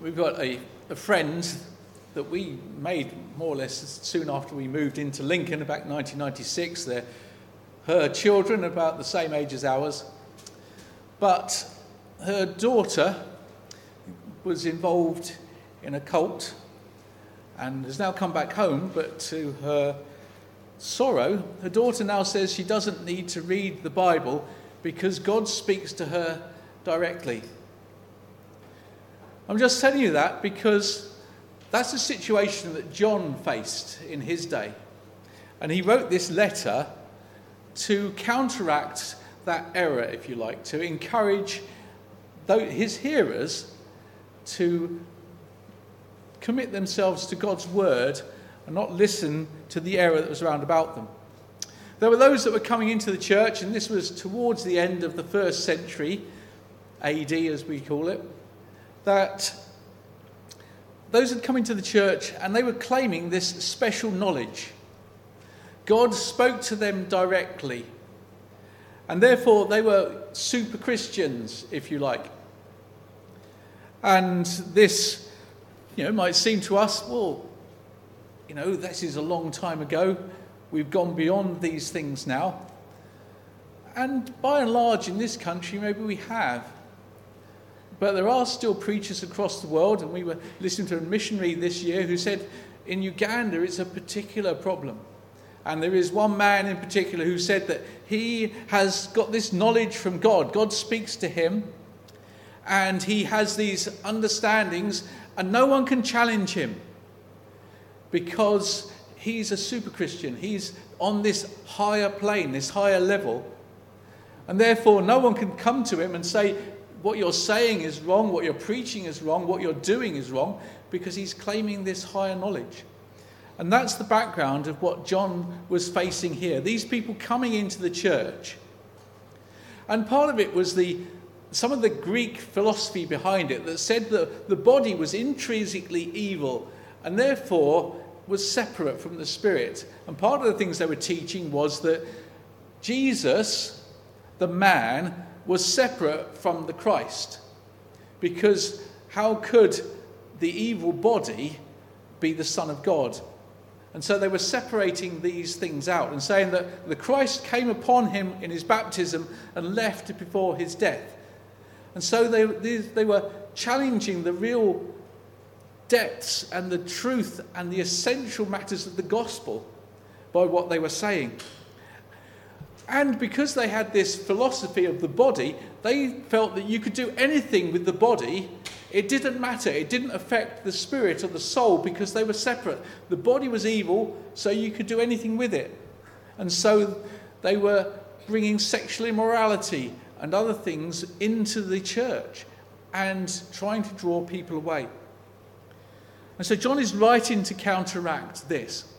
we've got a, a friend that we made more or less soon after we moved into Lincoln, about 1996. They're her children, about the same age as ours. But her daughter was involved in a cult and has now come back home, but to her sorrow, her daughter now says she doesn't need to read the Bible because God speaks to her directly. I'm just telling you that because that's the situation that John faced in his day. And he wrote this letter to counteract that error, if you like, to encourage his hearers to commit themselves to God's word and not listen to the error that was around about them. There were those that were coming into the church, and this was towards the end of the first century, AD as we call it, that those had come into the church and they were claiming this special knowledge. God spoke to them directly. And therefore, they were super Christians, if you like. And this, you know, might seem to us, well, you know, this is a long time ago. We've gone beyond these things now. And by and large, in this country, maybe we have. But there are still preachers across the world, and we were listening to a missionary this year who said in Uganda it's a particular problem. And there is one man in particular who said that he has got this knowledge from God. God speaks to him, and he has these understandings, and no one can challenge him because he's a super Christian. He's on this higher plane, this higher level. And therefore, no one can come to him and say, What you're saying is wrong, what you're preaching is wrong, what you're doing is wrong, because he's claiming this higher knowledge. And that's the background of what John was facing here. These people coming into the church. And part of it was the some of the Greek philosophy behind it that said that the body was intrinsically evil and therefore was separate from the spirit. And part of the things they were teaching was that Jesus, the man, was separate from the Christ. Because how could the evil body be the Son of God? And so they were separating these things out and saying that the Christ came upon him in his baptism and left before his death. And so they, they were challenging the real depths and the truth and the essential matters of the gospel by what they were saying. And because they had this philosophy of the body, they felt that you could do anything with the body it didn't matter. It didn't affect the spirit or the soul because they were separate. The body was evil, so you could do anything with it. And so they were bringing sexual immorality and other things into the church and trying to draw people away. And so John is writing to counteract this.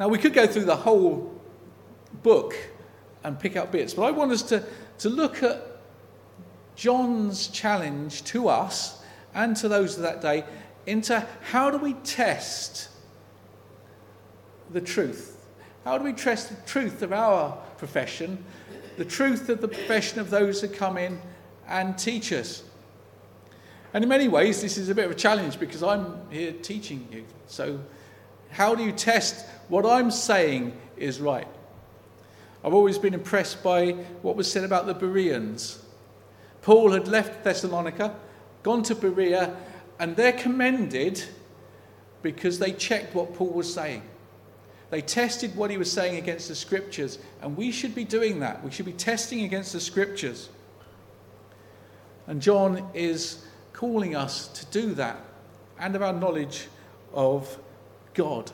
Now, we could go through the whole book and pick up bits, but I want us to, to look at John's challenge to us and to those of that day into how do we test the truth? How do we test the truth of our profession, the truth of the profession of those who come in and teach us? And in many ways, this is a bit of a challenge because I'm here teaching you. So, how do you test what I'm saying is right? I've always been impressed by what was said about the Bereans Paul had left Thessalonica, gone to Berea, and they're commended because they checked what Paul was saying. They tested what he was saying against the scriptures, and we should be doing that. We should be testing against the scriptures. And John is calling us to do that and of our knowledge of God.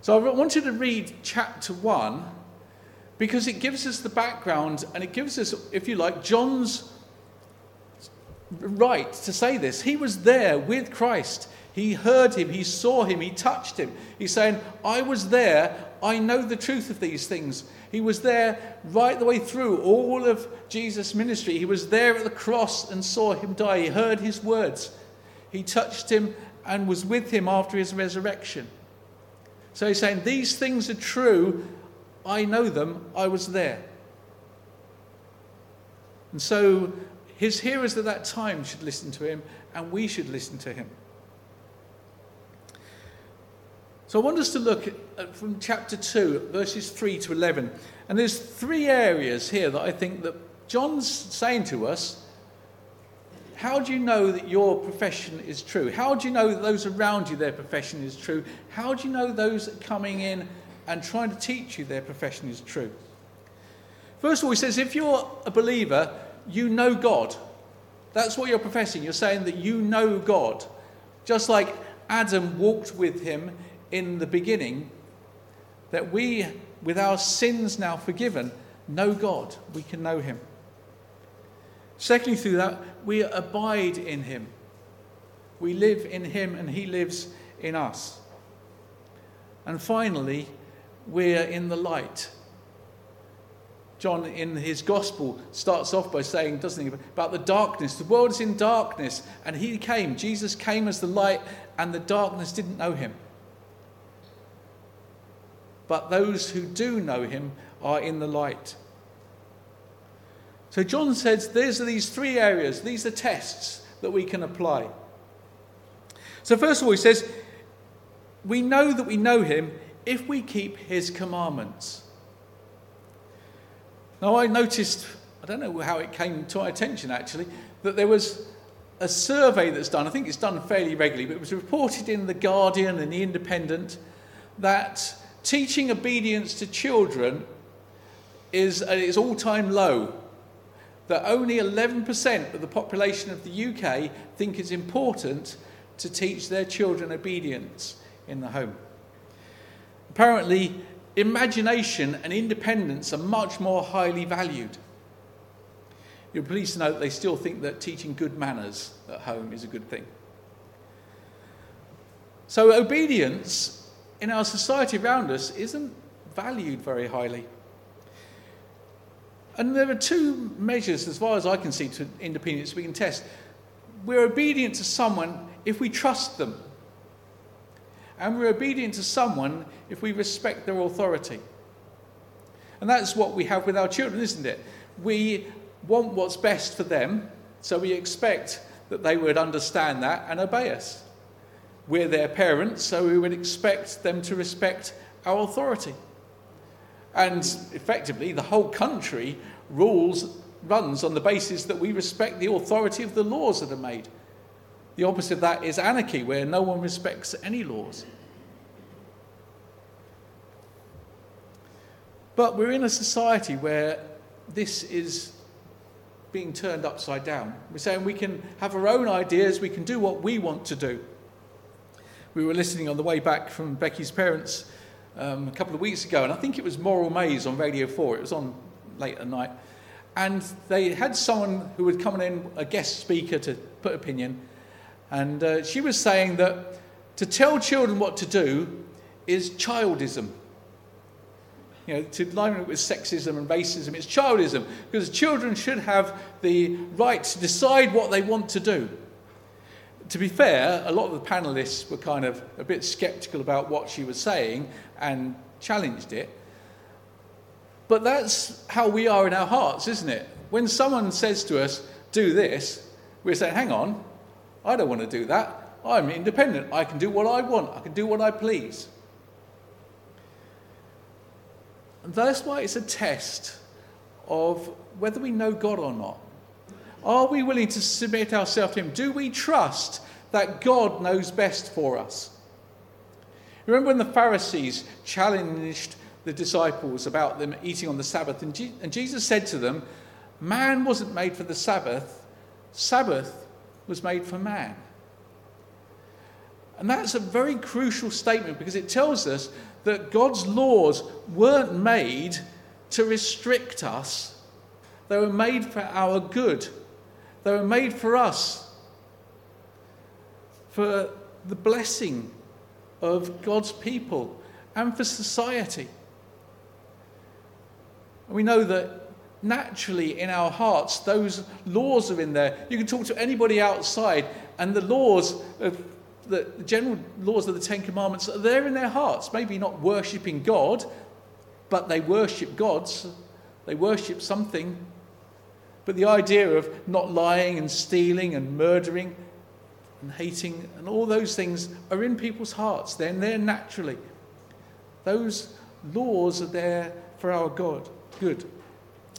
So I wanted to read chapter 1 because it gives us the background and it gives us, if you like, John's right to say this. He was there with Christ. He heard him, he saw him, he touched him. He's saying, I was there, I know the truth of these things. He was there right the way through all of Jesus' ministry. He was there at the cross and saw him die. He heard his words. He touched him and was with him after his resurrection. So he's saying, These things are true I know them, I was there. And so his hearers at that time should listen to him, and we should listen to him. So I want us to look at, from chapter 2, verses 3 to 11. And there's three areas here that I think that John's saying to us. How do you know that your profession is true? How do you know that those around you, their profession is true? How do you know those coming in and trying to teach you their profession is true? First of all, he says, if you're a believer, you know God. That's what you're professing. You're saying that you know God. Just like Adam walked with him in the beginning, that we, with our sins now forgiven, know God. We can know him. Secondly, through that, we abide in him. We live in him and he lives in us. And finally, we're in the light. John, in his gospel, starts off by saying, doesn't he, about the darkness. The world is in darkness, and he came. Jesus came as the light, and the darkness didn't know him. But those who do know him are in the light. So John says these are these three areas, these are tests that we can apply. So, first of all, he says, we know that we know him if we keep his commandments. Now, I noticed, I don't know how it came to my attention actually, that there was a survey that's done, I think it's done fairly regularly, but it was reported in The Guardian and The Independent that teaching obedience to children is uh, at its all time low. That only 11% of the population of the UK think it's important to teach their children obedience in the home. Apparently, imagination and independence are much more highly valued. You're pleased to know that they still think that teaching good manners at home is a good thing. So, obedience in our society around us isn't valued very highly. And there are two measures, as far as I can see, to independence we can test. We're obedient to someone if we trust them. And we're obedient to someone if we respect their authority. And that's what we have with our children, isn't it? We want what's best for them, so we expect that they would understand that and obey us. We're their parents, so we would expect them to respect our authority. And effectively, the whole country rules, runs on the basis that we respect the authority of the laws that are made. The opposite of that is anarchy, where no one respects any laws. But we're in a society where this is being turned upside down. We're saying we can have our own ideas, we can do what we want to do. We were listening on the way back from Becky's parents um, a couple of weeks ago, and I think it was Moral Maze on Radio 4. It was on late at night. And they had someone who would come in, a guest speaker, to put opinion. And uh, she was saying that to tell children what to do is childism. You know, to line it with sexism and racism, it's childism because children should have the right to decide what they want to do. To be fair, a lot of the panelists were kind of a bit skeptical about what she was saying and challenged it. But that's how we are in our hearts, isn't it? When someone says to us, do this, we're saying, hang on, I don't want to do that. I'm independent. I can do what I want, I can do what I please. And that's why it's a test of whether we know God or not. Are we willing to submit ourselves to Him? Do we trust that God knows best for us? Remember when the Pharisees challenged the disciples about them eating on the Sabbath. And, Jesus said to them, Man wasn't made for the Sabbath, Sabbath was made for man. And that's a very crucial statement because it tells us that God's laws weren't made to restrict us, they were made for our good. They were made for us, for the blessing of God's people and for society. We know that naturally in our hearts, those laws are in there. You can talk to anybody outside, and the laws of the general laws of the Ten Commandments are there in their hearts. Maybe not worshipping God, but they worship gods. They worship something. But the idea of not lying and stealing and murdering and hating and all those things are in people's hearts. They're there naturally. Those laws are there for our God. Good.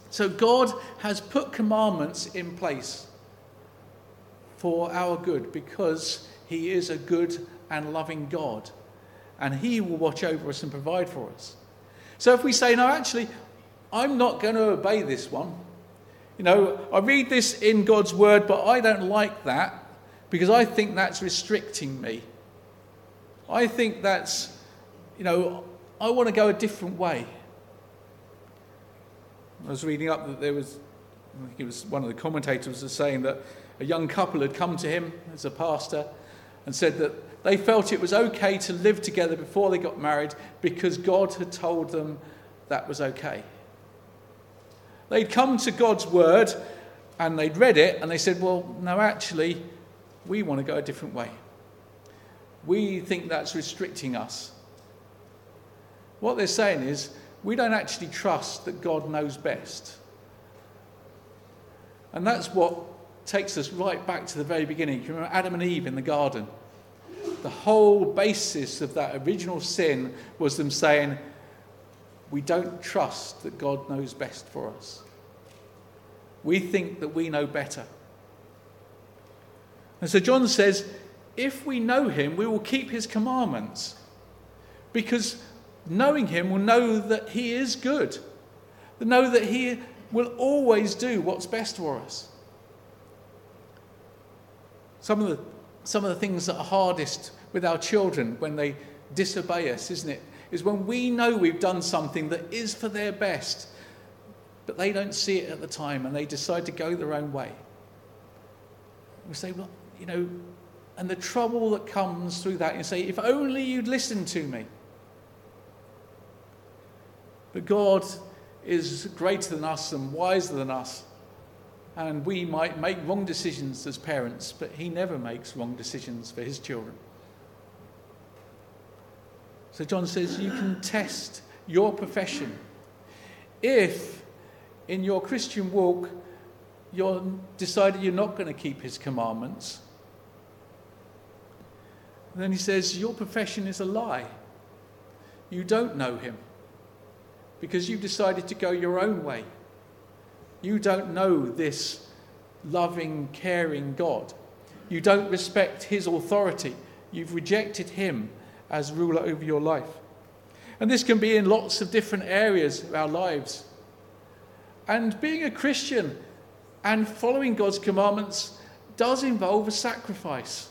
So God has put commandments in place for our good because He is a good and loving God. And He will watch over us and provide for us. So if we say, no, actually, I'm not going to obey this one, you know, I read this in God's word, but I don't like that because I think that's restricting me. I think that's, you know, I want to go a different way. I was reading up that there was, I think it was one of the commentators was saying that a young couple had come to him as a pastor and said that they felt it was okay to live together before they got married because God had told them that was okay. They'd come to God's word and they'd read it and they said, Well, no, actually, we want to go a different way. We think that's restricting us. What they're saying is, we don't actually trust that God knows best. And that's what takes us right back to the very beginning. You remember Adam and Eve in the garden? The whole basis of that original sin was them saying, We don't trust that God knows best for us. We think that we know better. And so John says, If we know him, we will keep his commandments. Because knowing him will know that he is good, know that he will always do what's best for us. Some of the, some of the things that are hardest with our children when they disobey us, isn't it? Is when we know we've done something that is for their best, but they don't see it at the time and they decide to go their own way. We say, well, you know, and the trouble that comes through that, you say, if only you'd listen to me. But God is greater than us and wiser than us. And we might make wrong decisions as parents, but He never makes wrong decisions for His children. So John says you can test your profession if in your Christian walk you're decided you're not going to keep His commandments. And then he says, Your profession is a lie. You don't know him because you've decided to go your own way. You don't know this loving, caring God. You don't respect his authority. You've rejected him as ruler over your life. And this can be in lots of different areas of our lives. And being a Christian and following God's commandments does involve a sacrifice.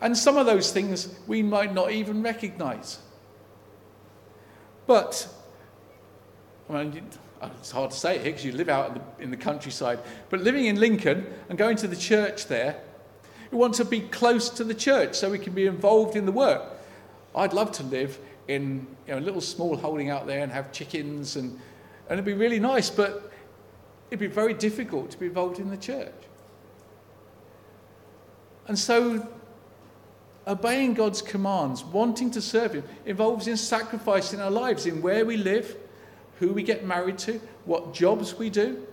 And some of those things we might not even recognize. But, I mean, uh, it's hard to say it here because you live out in the, in the countryside, but living in Lincoln and going to the church there, we want to be close to the church so we can be involved in the work. I'd love to live in you know, a little small holding out there and have chickens, and, and it'd be really nice, but it'd be very difficult to be involved in the church. And so obeying God's commands, wanting to serve Him, involves in sacrificing our lives, in where we live, who we get married to, what jobs we do,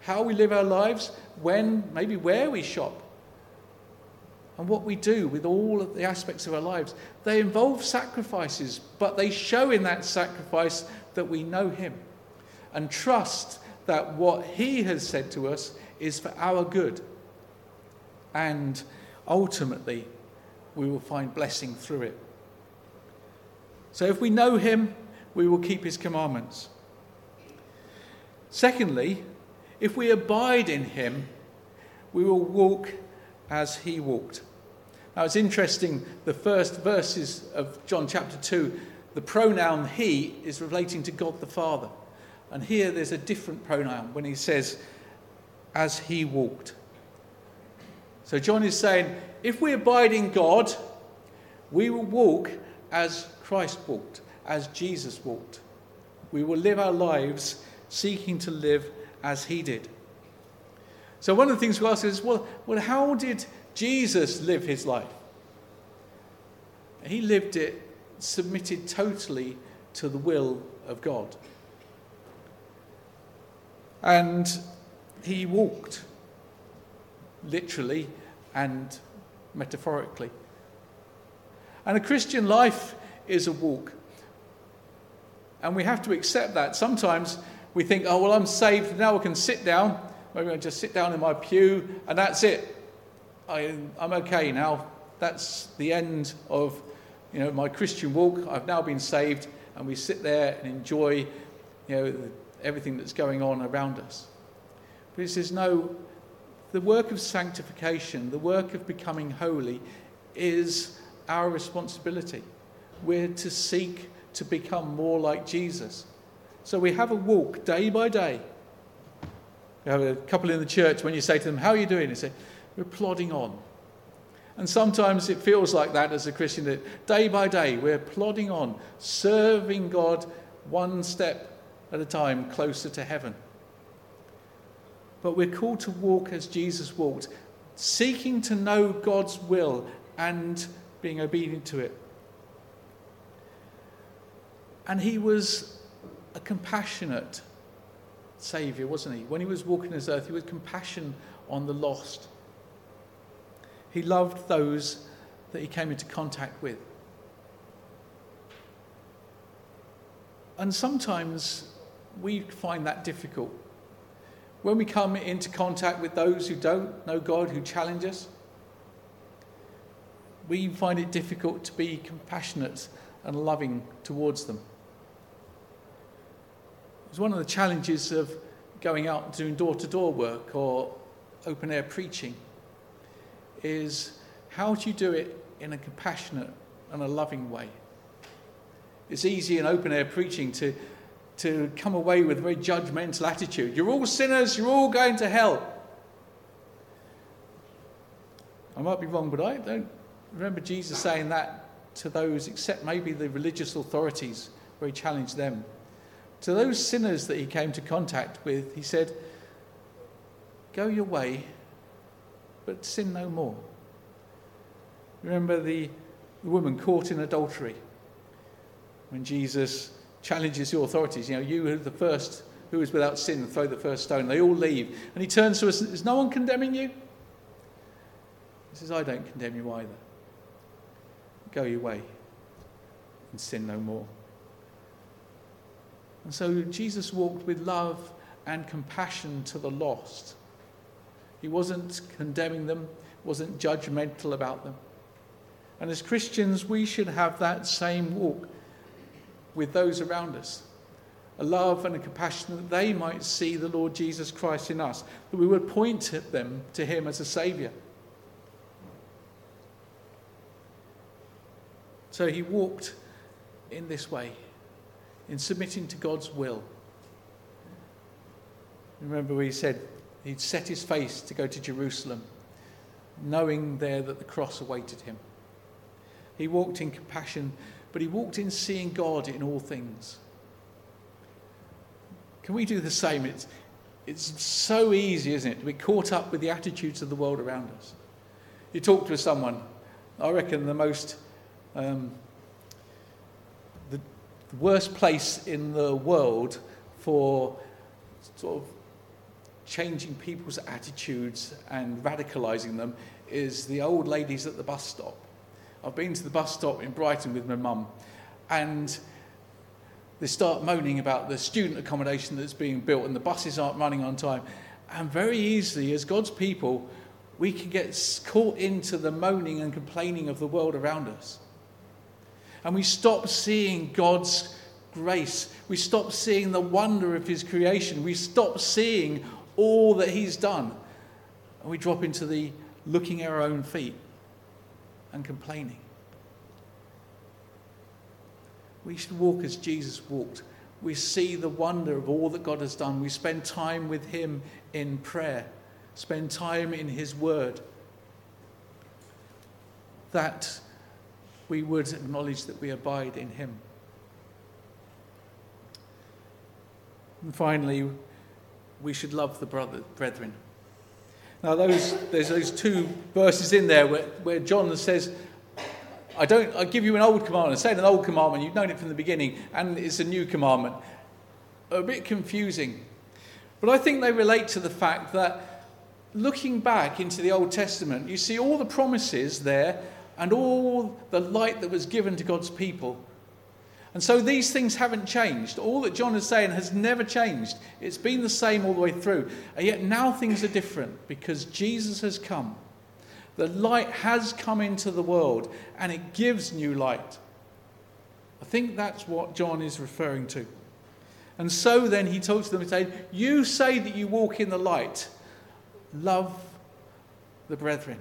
how we live our lives, when, maybe where we shop, and what we do with all of the aspects of our lives. They involve sacrifices, but they show in that sacrifice that we know Him and trust that what He has said to us is for our good. And ultimately, we will find blessing through it. So if we know him, we will keep his commandments. Secondly, if we abide in him, we will walk as he walked. Now it's interesting, the first verses of John chapter 2, the pronoun he is relating to God the Father. And here there's a different pronoun when he says, as he walked. So John is saying, if we abide in God, we will walk as Christ walked, as Jesus walked. We will live our lives seeking to live as he did. So, one of the things we ask is well, well, how did Jesus live his life? He lived it submitted totally to the will of God. And he walked, literally and metaphorically. And a Christian life is a walk. And we have to accept that. Sometimes we think, oh, well, I'm saved, now I can sit down. Maybe I just sit down in my pew, and that's it. I, I'm okay now. That's the end of you know, my Christian walk. I've now been saved, and we sit there and enjoy you know, everything that's going on around us. But he says, no, the work of sanctification, the work of becoming holy, is our responsibility. We're to seek to become more like Jesus. So we have a walk day by day. We have a couple in the church, when you say to them, How are you doing? They say, We're plodding on. And sometimes it feels like that as a Christian, that day by day we're plodding on, serving God one step at a time closer to heaven. But we're called to walk as Jesus walked, seeking to know God's will and being obedient to it. And he was a compassionate Saviour, wasn't he? When he was walking this earth, he was compassion on the lost. He loved those that he came into contact with. And sometimes we find that difficult. When we come into contact with those who don't know God, who challenge us, we find it difficult to be compassionate and loving towards them. It's one of the challenges of going out and doing door to door work or open air preaching is how do you do it in a compassionate and a loving way? It's easy in open air preaching to, to come away with a very judgmental attitude. You're all sinners, you're all going to hell. I might be wrong, but I don't remember Jesus saying that to those, except maybe the religious authorities, where he challenged them. To those sinners that he came to contact with, he said, Go your way, but sin no more. Remember the, the woman caught in adultery when Jesus challenges the authorities. You know, you are the first who is without sin, throw the first stone. They all leave. And he turns to us, Is no one condemning you? He says, I don't condemn you either. Go your way and sin no more. And so Jesus walked with love and compassion to the lost. He wasn't condemning them, wasn't judgmental about them. And as Christians, we should have that same walk with those around us a love and a compassion that they might see the Lord Jesus Christ in us, that we would point at them to Him as a Saviour. So he walked in this way in submitting to God's will. Remember, he said he'd set his face to go to Jerusalem, knowing there that the cross awaited him. He walked in compassion, but he walked in seeing God in all things. Can we do the same? It's, it's so easy, isn't it, to be caught up with the attitudes of the world around us. You talk to someone, I reckon the most um, the worst place in the world for sort of changing people's attitudes and radicalizing them is the old ladies at the bus stop. I've been to the bus stop in Brighton with my mum, and they start moaning about the student accommodation that's being built and the buses aren't running on time. And very easily, as God's people, we can get caught into the moaning and complaining of the world around us. And we stop seeing God's grace. We stop seeing the wonder of His creation. We stop seeing all that He's done. And we drop into the looking at our own feet and complaining. We should walk as Jesus walked. We see the wonder of all that God has done. We spend time with Him in prayer, spend time in His Word. That we would acknowledge that we abide in him. And finally, we should love the brother, brethren. Now, those, there's those two verses in there where, where John says, I don't I give you an old commandment. I say an old commandment, you've known it from the beginning, and it's a new commandment. A bit confusing. But I think they relate to the fact that looking back into the Old Testament, you see all the promises there and all the light that was given to God's people. And so these things haven't changed. All that John is saying has never changed. It's been the same all the way through. And yet now things are different because Jesus has come. The light has come into the world and it gives new light. I think that's what John is referring to. And so then he talks to them and says, You say that you walk in the light, love the brethren.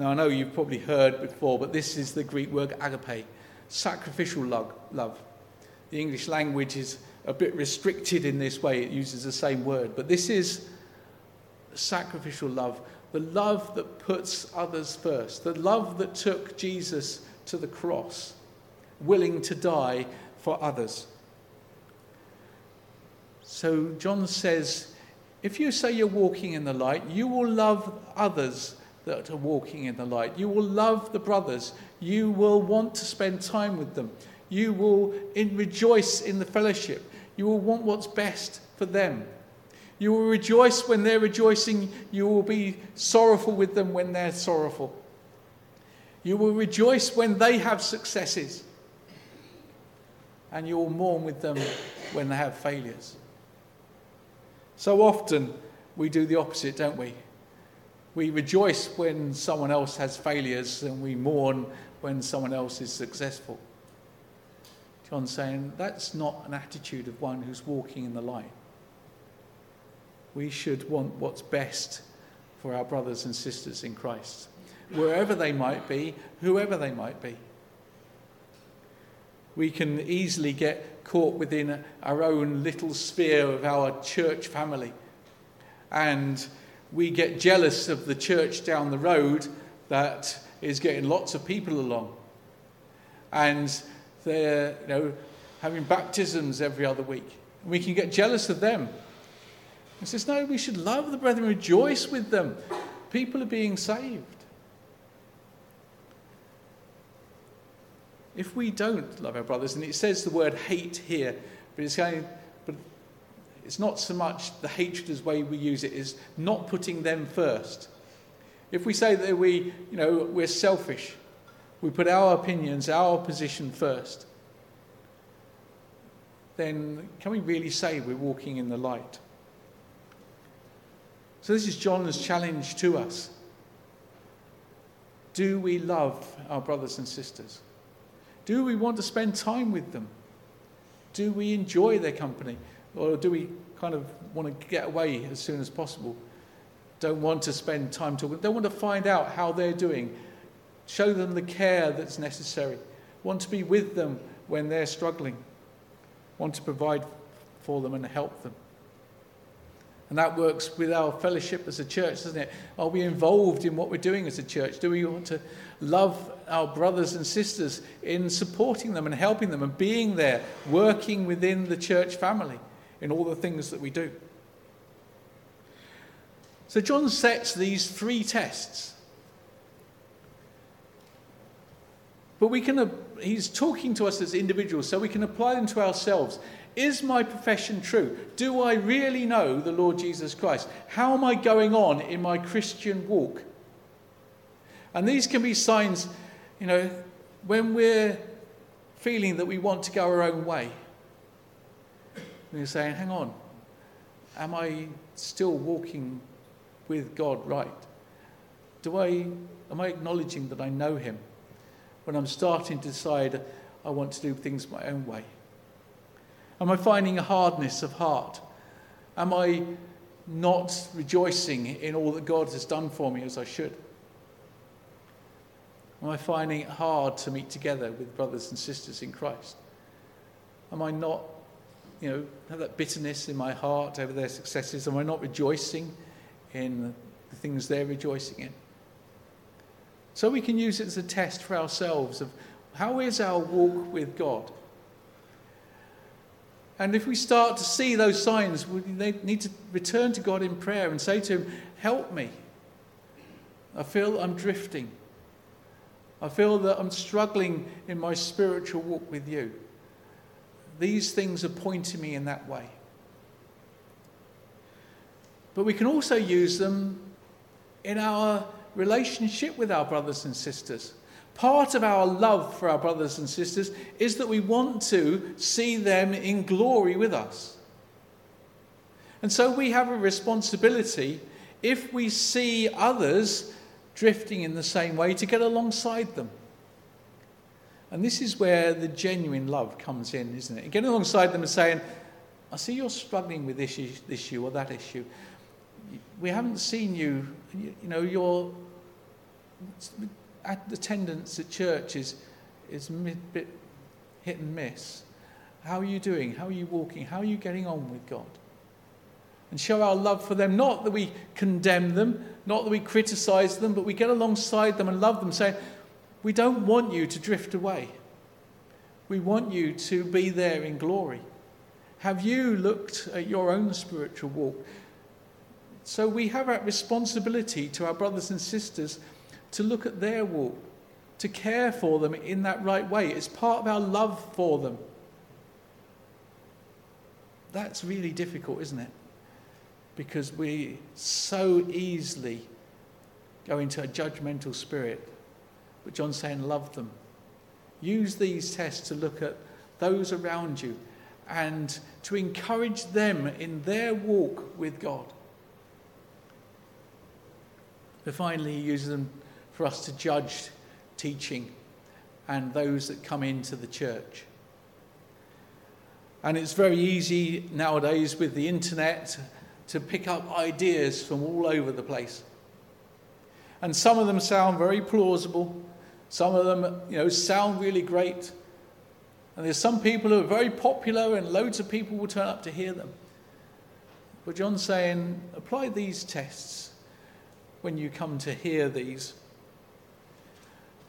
Now, I know you've probably heard before, but this is the Greek word agape, sacrificial love. The English language is a bit restricted in this way, it uses the same word, but this is sacrificial love, the love that puts others first, the love that took Jesus to the cross, willing to die for others. So John says, if you say you're walking in the light, you will love others that are walking in the light. You will love the brothers. You will want to spend time with them. You will in, rejoice in the fellowship. You will want what's best for them. You will rejoice when they're rejoicing. You will be sorrowful with them when they're sorrowful. You will rejoice when they have successes. And you will mourn with them when they have failures. So often we do the opposite, don't we? We rejoice when someone else has failures and we mourn when someone else is successful. John's saying that's not an attitude of one who's walking in the light. We should want what's best for our brothers and sisters in Christ wherever they might be, whoever they might be. We can easily get caught within our own little sphere of our church family. And we get jealous of the church down the road that is getting lots of people along. And they're you know, having baptisms every other week. We can get jealous of them. He says, No, we should love the brethren, rejoice with them. People are being saved. If we don't love our brothers, and it says the word hate here, but it's going, it's not so much the hatred as way we use it is not putting them first. If we say that we, you know, we're selfish, we put our opinions, our position first, then can we really say we're walking in the light? So this is John's challenge to us. Do we love our brothers and sisters? Do we want to spend time with them? Do we enjoy their company? Or do we kind of want to get away as soon as possible? Don't want to spend time talking, don't want to find out how they're doing. Show them the care that's necessary. Want to be with them when they're struggling. Want to provide for them and help them. And that works with our fellowship as a church, doesn't it? Are we involved in what we're doing as a church? Do we want to love our brothers and sisters in supporting them and helping them and being there, working within the church family in all the things that we do? So John sets these three tests. But we can, uh, he's talking to us as individuals, so we can apply them to ourselves. Is my profession true? Do I really know the Lord Jesus Christ? How am I going on in my Christian walk? And these can be signs, you know, when we're feeling that we want to go our own way. We're saying, hang on, am I still walking with God right? Do I, am I acknowledging that I know Him when I'm starting to decide I want to do things my own way? Am I finding a hardness of heart? Am I not rejoicing in all that God has done for me as I should? Am I finding it hard to meet together with brothers and sisters in Christ? Am I not, you know, have that bitterness in my heart over their successes? Am I not rejoicing in the things they're rejoicing in? So we can use it as a test for ourselves of how is our walk with God? And if we start to see those signs, we need to return to God in prayer and say to Him, Help me. I feel I'm drifting. I feel that I'm struggling in my spiritual walk with you. These things are pointing me in that way. But we can also use them in our relationship with our brothers and sisters. Part of our love for our brothers and sisters is that we want to see them in glory with us. And so we have a responsibility if we see others drifting in the same way to get alongside them. And this is where the genuine love comes in, isn't it? Getting alongside them and saying, I see you're struggling with this issue or that issue. We haven't seen you, you know, your attendance at church is, is a bit hit and miss. How are you doing? How are you walking? How are you getting on with God? and show our love for them. Not that we condemn them, not that we criticize them, but we get alongside them and love them, saying, We don't want you to drift away. We want you to be there in glory. Have you looked at your own spiritual walk? So we have that responsibility to our brothers and sisters to look at their walk, to care for them in that right way. It's part of our love for them. That's really difficult, isn't it? because we so easily go into a judgmental spirit. But John's saying, love them. Use these tests to look at those around you and to encourage them in their walk with God. But finally, he uses them for us to judge teaching and those that come into the church. And it's very easy nowadays with the internet to pick up ideas from all over the place. And some of them sound very plausible. Some of them, you know, sound really great. And there's some people who are very popular and loads of people will turn up to hear them. But John's saying, apply these tests when you come to hear these.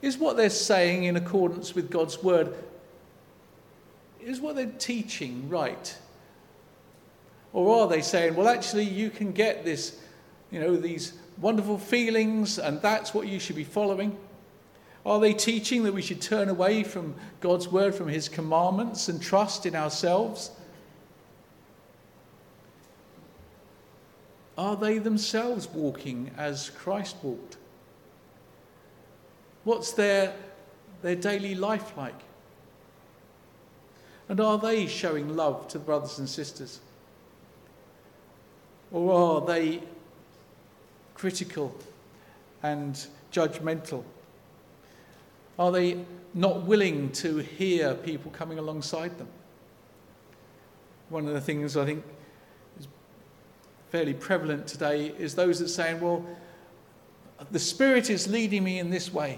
Is what they're saying in accordance with God's word? Is what they're teaching right? Or are they saying, well, actually, you can get this, you know, these wonderful feelings, and that's what you should be following? Are they teaching that we should turn away from God's word, from his commandments, and trust in ourselves? Are they themselves walking as Christ walked? What's their, their daily life like? And are they showing love to brothers and sisters? Or are they critical and judgmental? Are they not willing to hear people coming alongside them? One of the things I think is fairly prevalent today is those that saying, well, the Spirit is leading me in this way.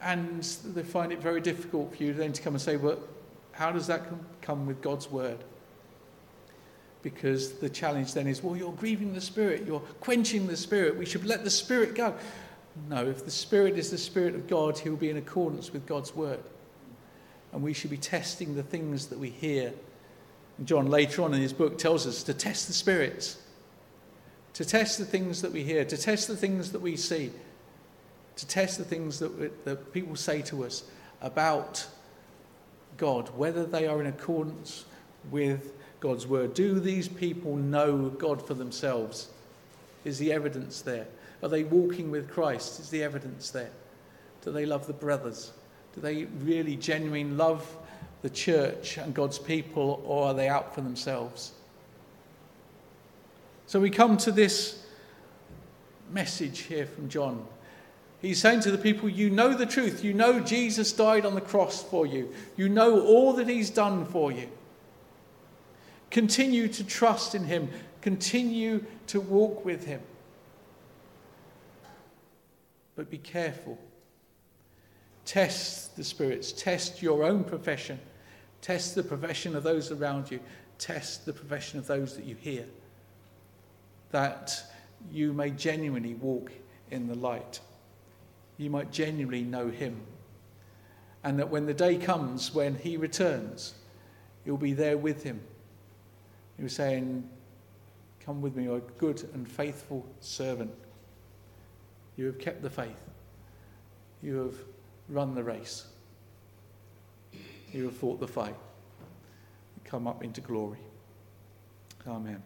And they find it very difficult for you then to come and say, well, how does that come with God's word? because the challenge then is, well, you're grieving the Spirit, you're quenching the Spirit, we should let the Spirit go. No, if the Spirit is the Spirit of God, he will be in accordance with God's word. And we should be testing the things that we hear. And John, later on in his book, tells us to test the spirits, to test the things that we hear, to test the things that we see, to test the things that, that people say to us about God, whether they are in accordance with God's word? Do these people know God for themselves? Is the evidence there? Are they walking with Christ? Is the evidence there? Do they love the brothers? Do they really genuinely love the church and God's people, or are they out for themselves? So we come to this message here from John. He's saying to the people, You know the truth. You know Jesus died on the cross for you. You know all that he's done for you. Continue to trust in Him. Continue to walk with Him. But be careful. Test the spirits. Test your own profession. Test the profession of those around you. Test the profession of those that you hear. That you may genuinely walk in the light. You might genuinely know Him. And that when the day comes when He returns, you'll be there with Him he was saying, Come with me, O good and faithful servant. You have kept the faith. You have run the race. You have fought the fight, come up into glory. Amen.